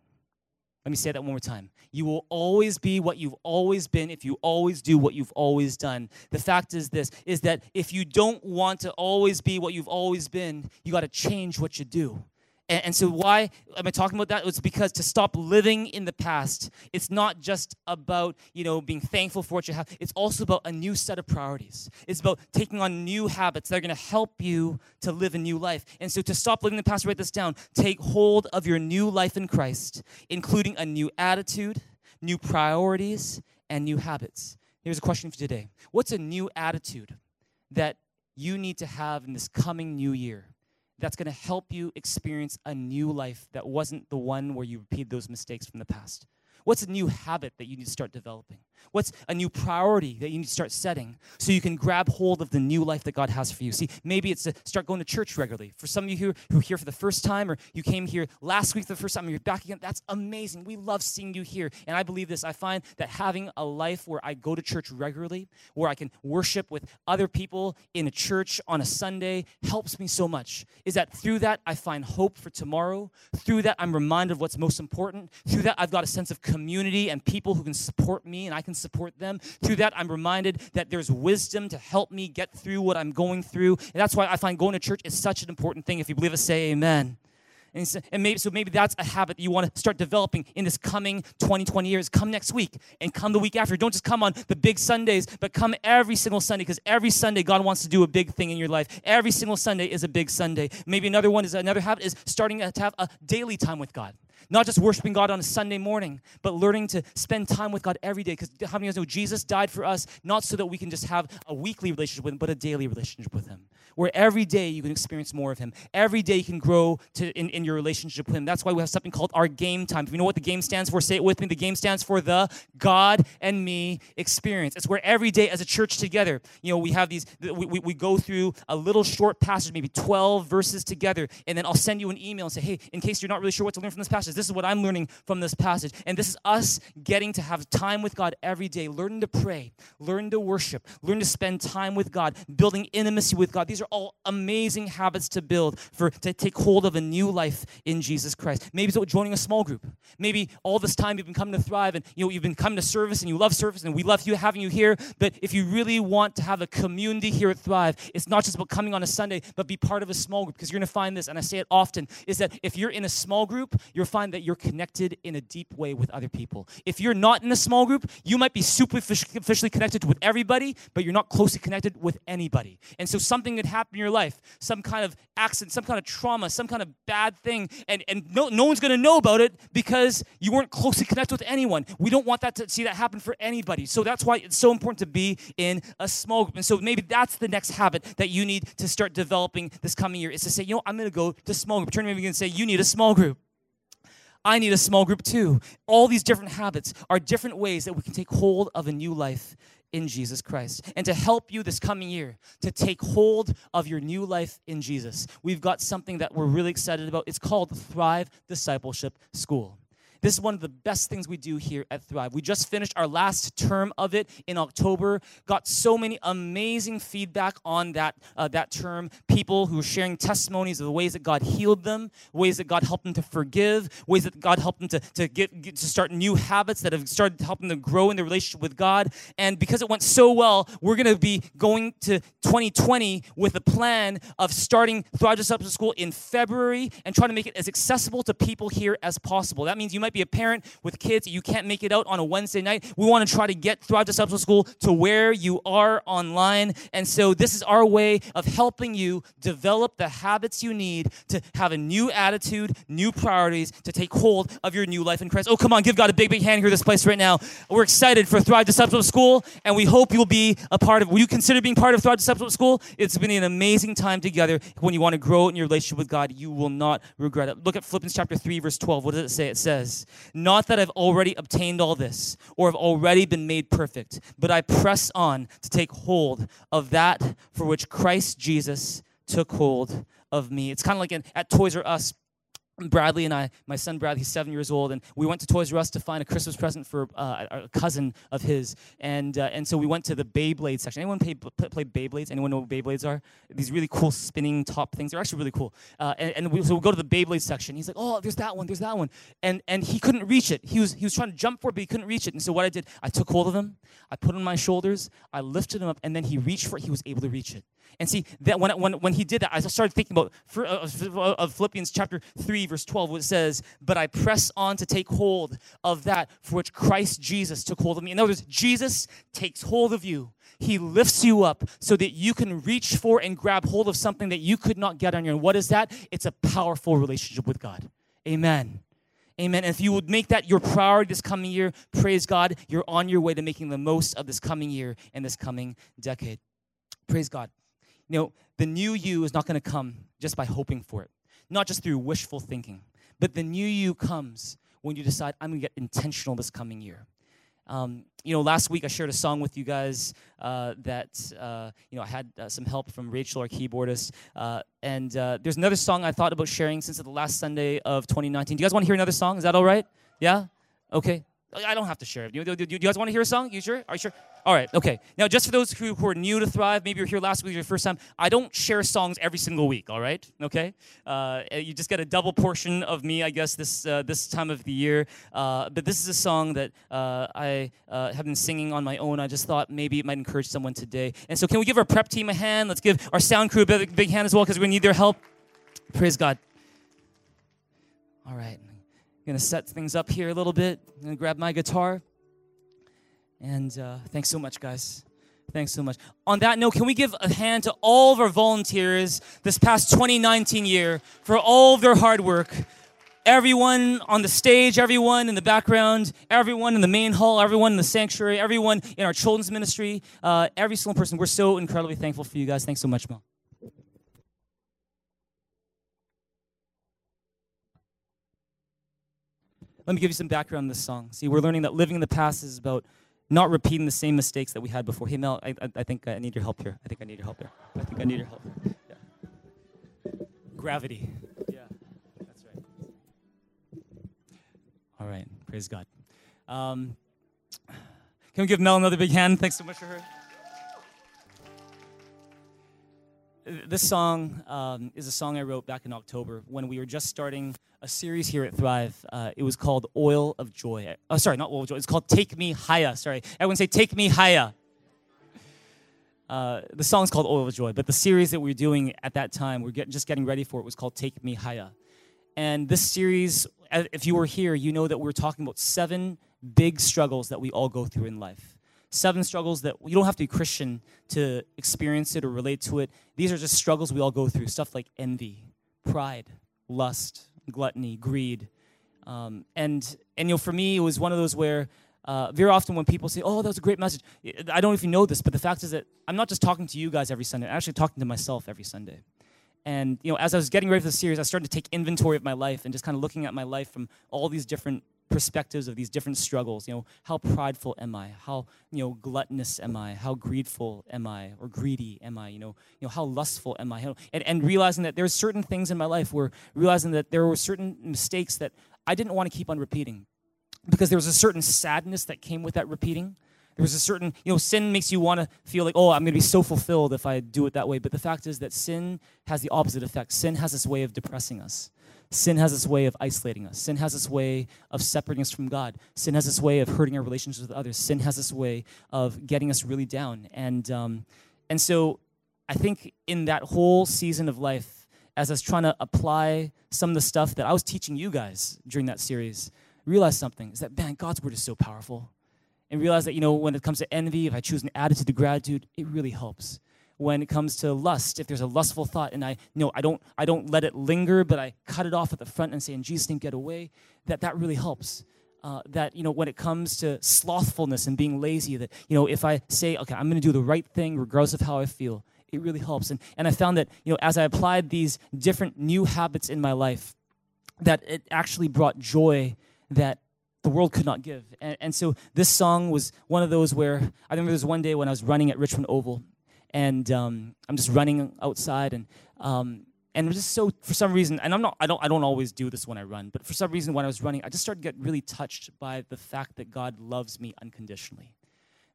Let me say that one more time. You will always be what you've always been if you always do what you've always done. The fact is this is that if you don't want to always be what you've always been, you got to change what you do. And, and, so, why am I talking about that? It's because to stop living in the past, it's not just about you know being thankful for what you have. It's also about a new set of priorities. It's about taking on new habits that are going to help you to live a new life. And so, to stop living in the past, write this down. Take hold of your new life in Christ, including a new attitude, new priorities, and new habits. Here's a question for today: What's a new attitude that you need to have in this coming new year? That's going to help you experience a new life that wasn't the one where you repeat those mistakes from the past? What's a new habit that you need to start developing? What's a new priority that you need to start setting so you can grab hold of the new life that God has for you? See, maybe it's to start going to church regularly. For some of you who, who are here for the first time or you came here last week for the first time and you're back again, that's amazing. We love seeing you here. And I believe this. I find that having a life where I go to church regularly, where I can worship with other people in a church on a Sunday helps me so much. Is that through that I find hope for tomorrow. Through that I'm reminded of what's most important. Through that I've got a sense of community and people who can support me and I can support them. Through that, I'm reminded that there's wisdom to help me get through what I'm going through. And that's why I find going to church is such an important thing. If you believe it, say amen. And, so, and maybe, so maybe that's a habit that you want to start developing in this coming 2020 years. Come next week and come the week after. Don't just come on the big Sundays, but come every single Sunday because every Sunday God wants to do a big thing in your life. Every single Sunday is a big Sunday. Maybe another one is another habit is starting to have a daily time with God. Not just worshiping God on a Sunday morning, but learning to spend time with God every day. Because how many of you know Jesus died for us not so that we can just have a weekly relationship with Him, but a daily relationship with Him, where every day you can experience more of Him. Every day you can grow to, in, in your relationship with Him. That's why we have something called our game time. If you know what the game stands for, say it with me. The game stands for the God and me experience. It's where every day as a church together, you know, we have these, we, we, we go through a little short passage, maybe 12 verses together, and then I'll send you an email and say, hey, in case you're not really sure what to learn from this passage, this is what I'm learning from this passage. And this is us getting to have time with God every day, learning to pray, learn to worship, learn to spend time with God, building intimacy with God. These are all amazing habits to build for to take hold of a new life in Jesus Christ. Maybe it's joining a small group. Maybe all this time you've been coming to Thrive and you know you've been coming to service and you love service and we love you having you here. But if you really want to have a community here at Thrive, it's not just about coming on a Sunday, but be part of a small group because you're going to find this, and I say it often, is that if you're in a small group, you'll find that you're connected in a deep way with other people. If you're not in a small group, you might be superficially connected with everybody, but you're not closely connected with anybody. And so something could happen in your life, some kind of accident, some kind of trauma, some kind of bad thing, and, and no, no one's going to know about it because you weren't closely connected with anyone. We don't want that to see that happen for anybody. So that's why it's so important to be in a small group. And so maybe that's the next habit that you need to start developing this coming year is to say, you know, I'm going to go to small group. Turn to me and say, you need a small group. I need a small group too. All these different habits are different ways that we can take hold of a new life in Jesus Christ. And to help you this coming year to take hold of your new life in Jesus, we've got something that we're really excited about. It's called Thrive Discipleship School. This is one of the best things we do here at Thrive. We just finished our last term of it in October. Got so many amazing feedback on that uh, that term. People who were sharing testimonies of the ways that God healed them, ways that God helped them to forgive, ways that God helped them to, to get, get to start new habits that have started helping them grow in their relationship with God. And because it went so well, we're going to be going to 2020 with a plan of starting Thrive Discipleship School in February and trying to make it as accessible to people here as possible. That means you might might be a parent with kids, you can't make it out on a Wednesday night. We want to try to get Thrive Discipleship School to where you are online. And so this is our way of helping you develop the habits you need to have a new attitude, new priorities, to take hold of your new life in Christ. Oh, come on, give God a big, big hand here, this place right now. We're excited for Thrive Discipleship School, and we hope you'll be a part of Will you consider being part of Thrive Discipleship School? It's been an amazing time together. When you want to grow in your relationship with God, you will not regret it. Look at Philippians chapter 3, verse 12. What does it say? It says, not that I've already obtained all this or have already been made perfect, but I press on to take hold of that for which Christ Jesus took hold of me. It's kind of like at Toys R Us Bradley and I, my son Bradley, he's seven years old, and we went to Toys R Us to find a Christmas present for uh, a cousin of his, and uh, and so we went to the Beyblade section. Anyone play, play Beyblades? Anyone know what Beyblades are? These really cool spinning top things. They're actually really cool. Uh, and, and we, so we go to the Beyblade section. He's like, oh, there's that one, there's that one, and and he couldn't reach it. He was he was trying to jump for it, but he couldn't reach it. And so what I did, I took hold of him, I put him on my shoulders, I lifted him up, and then he reached for it. He was able to reach it. And see that when when when he did that, I started thinking about uh, of Philippians chapter three verse twelve, where it says, "But I press on to take hold of that for which Christ Jesus took hold of me." In other words, Jesus takes hold of you. He lifts you up so that you can reach for and grab hold of something that you could not get on your own. What is that? It's a powerful relationship with God. Amen. Amen. And if you would make that your priority this coming year, praise God, you're on your way to making the most of this coming year and this coming decade. Praise God. You know, the new you is not going to come just by hoping for it, not just through wishful thinking, but the new you comes when you decide, I'm going to get intentional this coming year. Um, you know, last week I shared a song with you guys uh, that, uh, you know, I had uh, some help from Rachel, our keyboardist. Uh, and uh, there's another song I thought about sharing since the last Sunday of 2019. Do you guys want to hear another song? Is that all right? Yeah? Okay. I don't have to share it. Do, do, do, do you guys want to hear a song? You sure? Are you sure? All right, okay. Now, just for those who, who are new to Thrive, maybe you're here last week, your first time, I don't share songs every single week, all right? Okay? Uh, you just get a double portion of me, I guess, this, uh, this time of the year. Uh, but this is a song that uh, I uh, have been singing on my own. I just thought maybe it might encourage someone today. And so, can we give our prep team a hand? Let's give our sound crew a big, big hand as well because we need their help. Praise God. All right. I'm going to set things up here a little bit. I'm going to grab my guitar. And uh, thanks so much, guys. Thanks so much. On that note, can we give a hand to all of our volunteers this past 2019 year for all of their hard work? Everyone on the stage, everyone in the background, everyone in the main hall, everyone in the sanctuary, everyone in our children's ministry, uh, every single person. We're so incredibly thankful for you guys. Thanks so much, Mom. Let me give you some background on this song. See, we're learning that living in the past is about not repeating the same mistakes that we had before. Hey, Mel, I, I, I, think I need your help here. I think I need your help here. I think I need your help. Yeah. Gravity. Yeah, that's right. All right, praise God. Um, can we give Mel another big hand? Thanks so much for her. This song um, is a song I wrote back in October when we were just starting a series here at Thrive. Uh, it was called Oil of Joy. Oh, sorry, not Oil of Joy. It's called Take Me Higher. Sorry, everyone say Take Me Higher. Uh, the song's called Oil of Joy, but the series that we were doing at that time, we are get, just getting ready for it, was called Take Me Higher. And this series, if you were here, you know that we we're talking about seven big struggles that we all go through in life seven struggles that you don't have to be Christian to experience it or relate to it. These are just struggles we all go through stuff like envy, pride, lust, gluttony, greed. Um, and, and, you know, for me, it was one of those where uh, very often when people say, oh, that was a great message, I don't know if you know this, but the fact is that I'm not just talking to you guys every Sunday, I'm actually talking to myself every Sunday. And you know, as I was getting ready for the series, I started to take inventory of my life and just kind of looking at my life from all these different perspectives of these different struggles. You know, how prideful am I? How you know gluttonous am I? How greedful am I? Or greedy am I? You know, you know how lustful am I? And, and realizing that there there's certain things in my life where realizing that there were certain mistakes that I didn't want to keep on repeating because there was a certain sadness that came with that repeating. There was a certain, you know, sin makes you want to feel like, oh, I'm going to be so fulfilled if I do it that way. But the fact is that sin has the opposite effect. Sin has this way of depressing us. Sin has this way of isolating us. Sin has this way of separating us from God. Sin has this way of hurting our relationships with others. Sin has this way of getting us really down. And, um, and so I think in that whole season of life, as I was trying to apply some of the stuff that I was teaching you guys during that series, realize something is that, man, God's word is so powerful. And realize that, you know, when it comes to envy, if I choose an attitude of gratitude, it really helps when it comes to lust if there's a lustful thought and i you know i don't i don't let it linger but i cut it off at the front and say in jesus name get away that that really helps uh, that you know when it comes to slothfulness and being lazy that you know if i say okay i'm going to do the right thing regardless of how i feel it really helps and, and i found that you know as i applied these different new habits in my life that it actually brought joy that the world could not give. And, and, so this song was one of those where I remember there was one day when I was running at Richmond Oval, and um, I'm just running outside and um, and just so for some reason and I'm not I don't I don't always do this when I run but for some reason when I was running I just started to get really touched by the fact that God loves me unconditionally.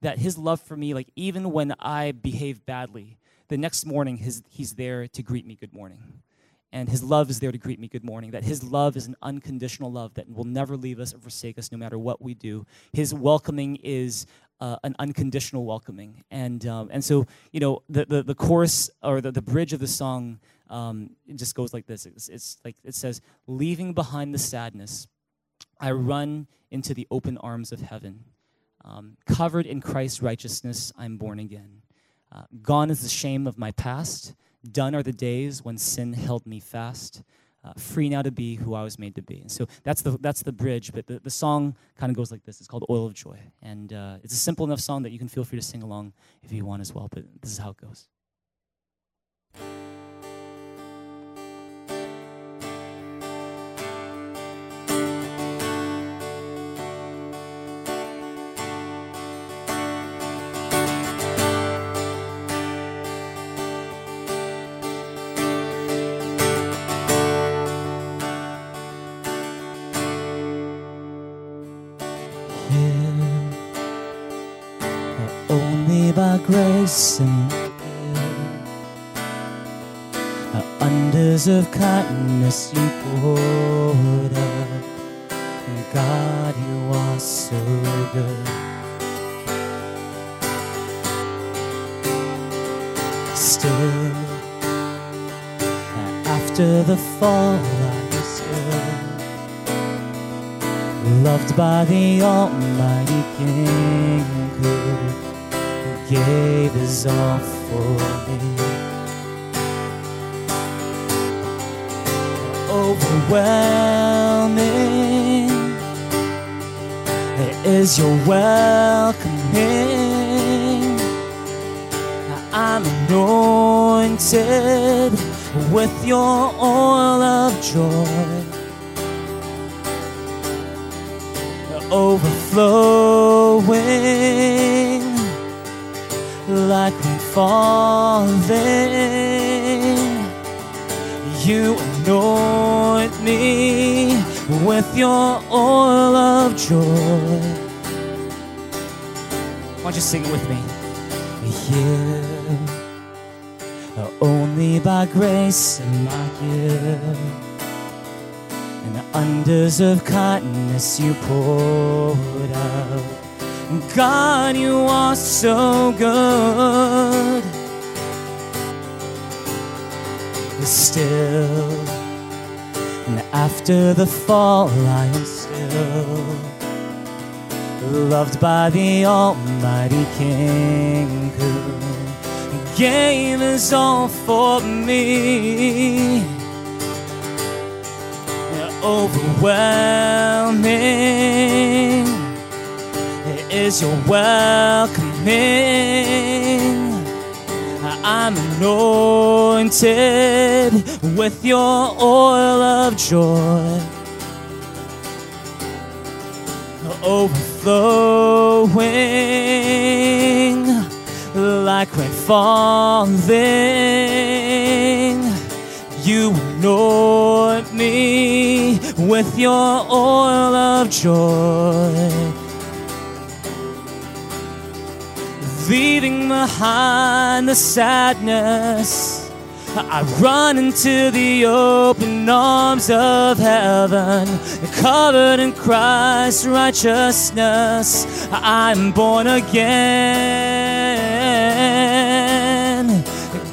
That his love for me like even when I behave badly the next morning his, he's there to greet me good morning. And his love is there to greet me good morning. That his love is an unconditional love that will never leave us or forsake us no matter what we do. His welcoming is uh, an unconditional welcoming. And, um, and so, you know, the, the, the chorus or the, the bridge of the song um, just goes like this it's, it's like it says, Leaving behind the sadness, I run into the open arms of heaven. Um, covered in Christ's righteousness, I'm born again. Uh, gone is the shame of my past. Done are the days when sin held me fast uh, free now to be who I was made to be. And so that's the, that's the bridge, but the, the song kind of goes like this. It's called Oil of Joy. And uh, it's a simple enough song that you can feel free to sing along if you want as well, but this is how it goes. Grace and Unders of kindness you poured out. God, you are so good. Still, after the fall, I'm still loved by the Almighty King gave his all for me. overwhelming is your welcoming. I'm anointed with your oil of joy. Overflowing falling. You anoint me with your oil of joy. Why don't you sing it with me? Here, only by grace am I here. And the undeserved kindness you poured out. God, you are so good. Still, and after the fall, I am still loved by the Almighty King who gave his all for me. Overwhelming is your welcoming. I'm anointed with your oil of joy. Overflowing like rain falling. You anoint me with your oil of joy. Leaving behind the sadness. I run into the open arms of heaven, covered in Christ's righteousness. I'm born again.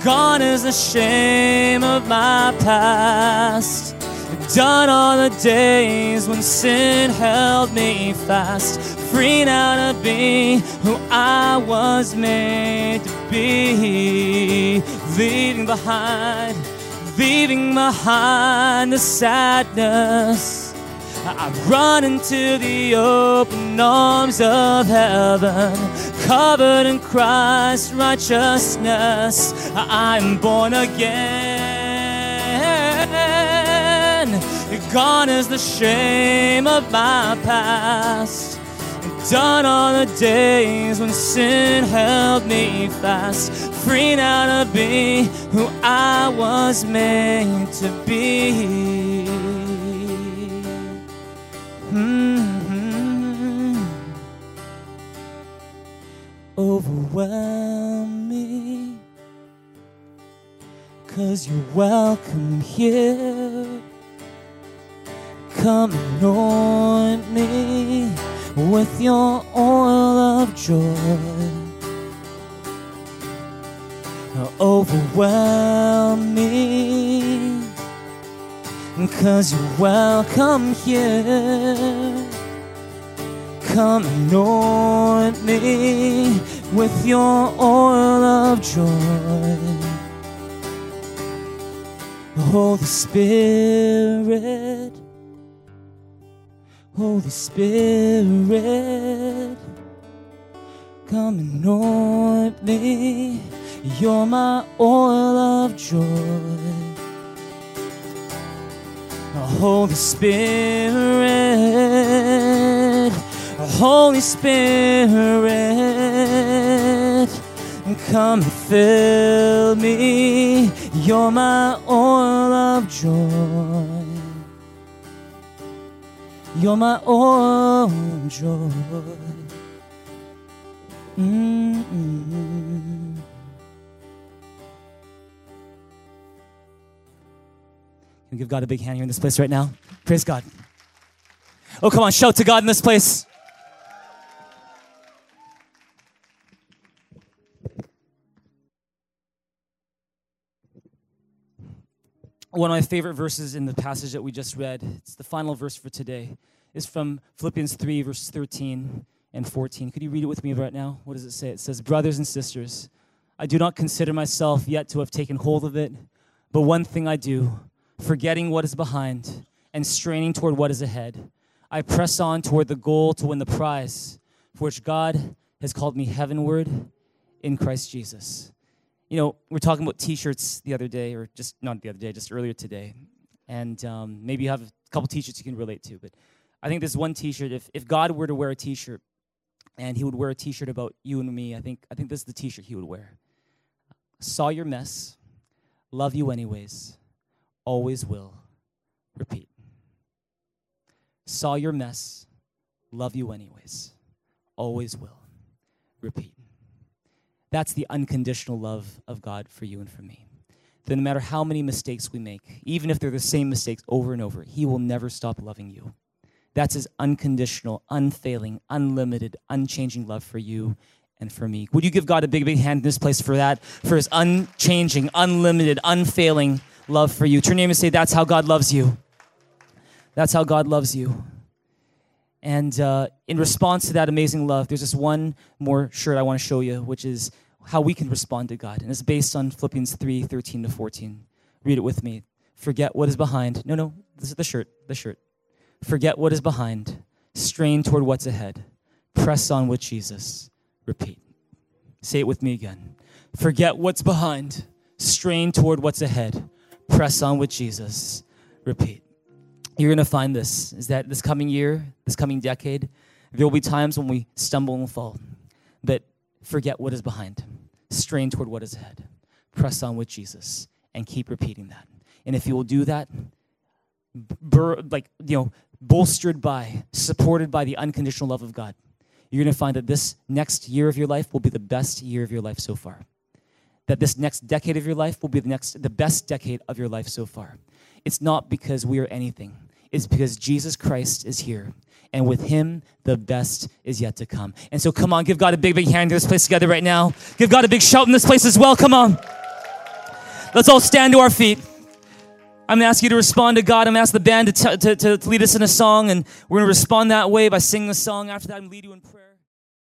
Gone is the shame of my past. Done all the days when sin held me fast. Free now to be who I was made to be. Leaving behind, leaving behind the sadness. I've run into the open arms of heaven, covered in Christ's righteousness. I'm born again. Gone is the shame of my past. Done all the days when sin held me fast. Free now to be who I was made to be. Mm-hmm. Overwhelm me. Cause you're welcome here. Come anoint me with your oil of joy. Overwhelm me, cause you're welcome here. Come anoint me with your oil of joy. Holy Spirit, Holy Spirit, come anoint me. You're my oil of joy. Oh, Holy Spirit, oh, Holy Spirit, come and fill me. You're my oil of joy. You're my of joy. Mm-mm. Can we give God a big hand here in this place right now? Praise God. Oh, come on, shout to God in this place. One of my favorite verses in the passage that we just read, it's the final verse for today, is from Philippians 3, verses 13 and 14. Could you read it with me right now? What does it say? It says, Brothers and sisters, I do not consider myself yet to have taken hold of it, but one thing I do, forgetting what is behind and straining toward what is ahead, I press on toward the goal to win the prize for which God has called me heavenward in Christ Jesus. You know, we are talking about t shirts the other day, or just not the other day, just earlier today. And um, maybe you have a couple t shirts you can relate to, but I think this one t shirt, if, if God were to wear a t shirt, and he would wear a t-shirt about you and me. I think I think this is the t-shirt he would wear. Saw your mess, love you anyways, always will, repeat. Saw your mess, love you anyways, always will, repeat. That's the unconditional love of God for you and for me. That no matter how many mistakes we make, even if they're the same mistakes over and over, He will never stop loving you. That's his unconditional, unfailing, unlimited, unchanging love for you and for me. Would you give God a big, big hand in this place for that? For his unchanging, unlimited, unfailing love for you. Turn your name and say, That's how God loves you. That's how God loves you. And uh, in response to that amazing love, there's just one more shirt I want to show you, which is how we can respond to God. And it's based on Philippians 3 13 to 14. Read it with me. Forget what is behind. No, no, this is the shirt, the shirt. Forget what is behind. Strain toward what's ahead. Press on with Jesus. Repeat. Say it with me again. Forget what's behind. Strain toward what's ahead. Press on with Jesus. Repeat. You're going to find this is that this coming year, this coming decade, there will be times when we stumble and fall. But forget what is behind. Strain toward what is ahead. Press on with Jesus and keep repeating that. And if you will do that, bur- like you know bolstered by, supported by the unconditional love of God, you're going to find that this next year of your life will be the best year of your life so far. That this next decade of your life will be the next the best decade of your life so far. It's not because we are anything. It's because Jesus Christ is here. And with him, the best is yet to come. And so come on, give God a big, big hand in this place together right now. Give God a big shout in this place as well. Come on. Let's all stand to our feet. I'm going to ask you to respond to God. I'm going to ask the band to, t- to, to lead us in a song, and we're going to respond that way by singing a song. After that, I'm lead you in prayer.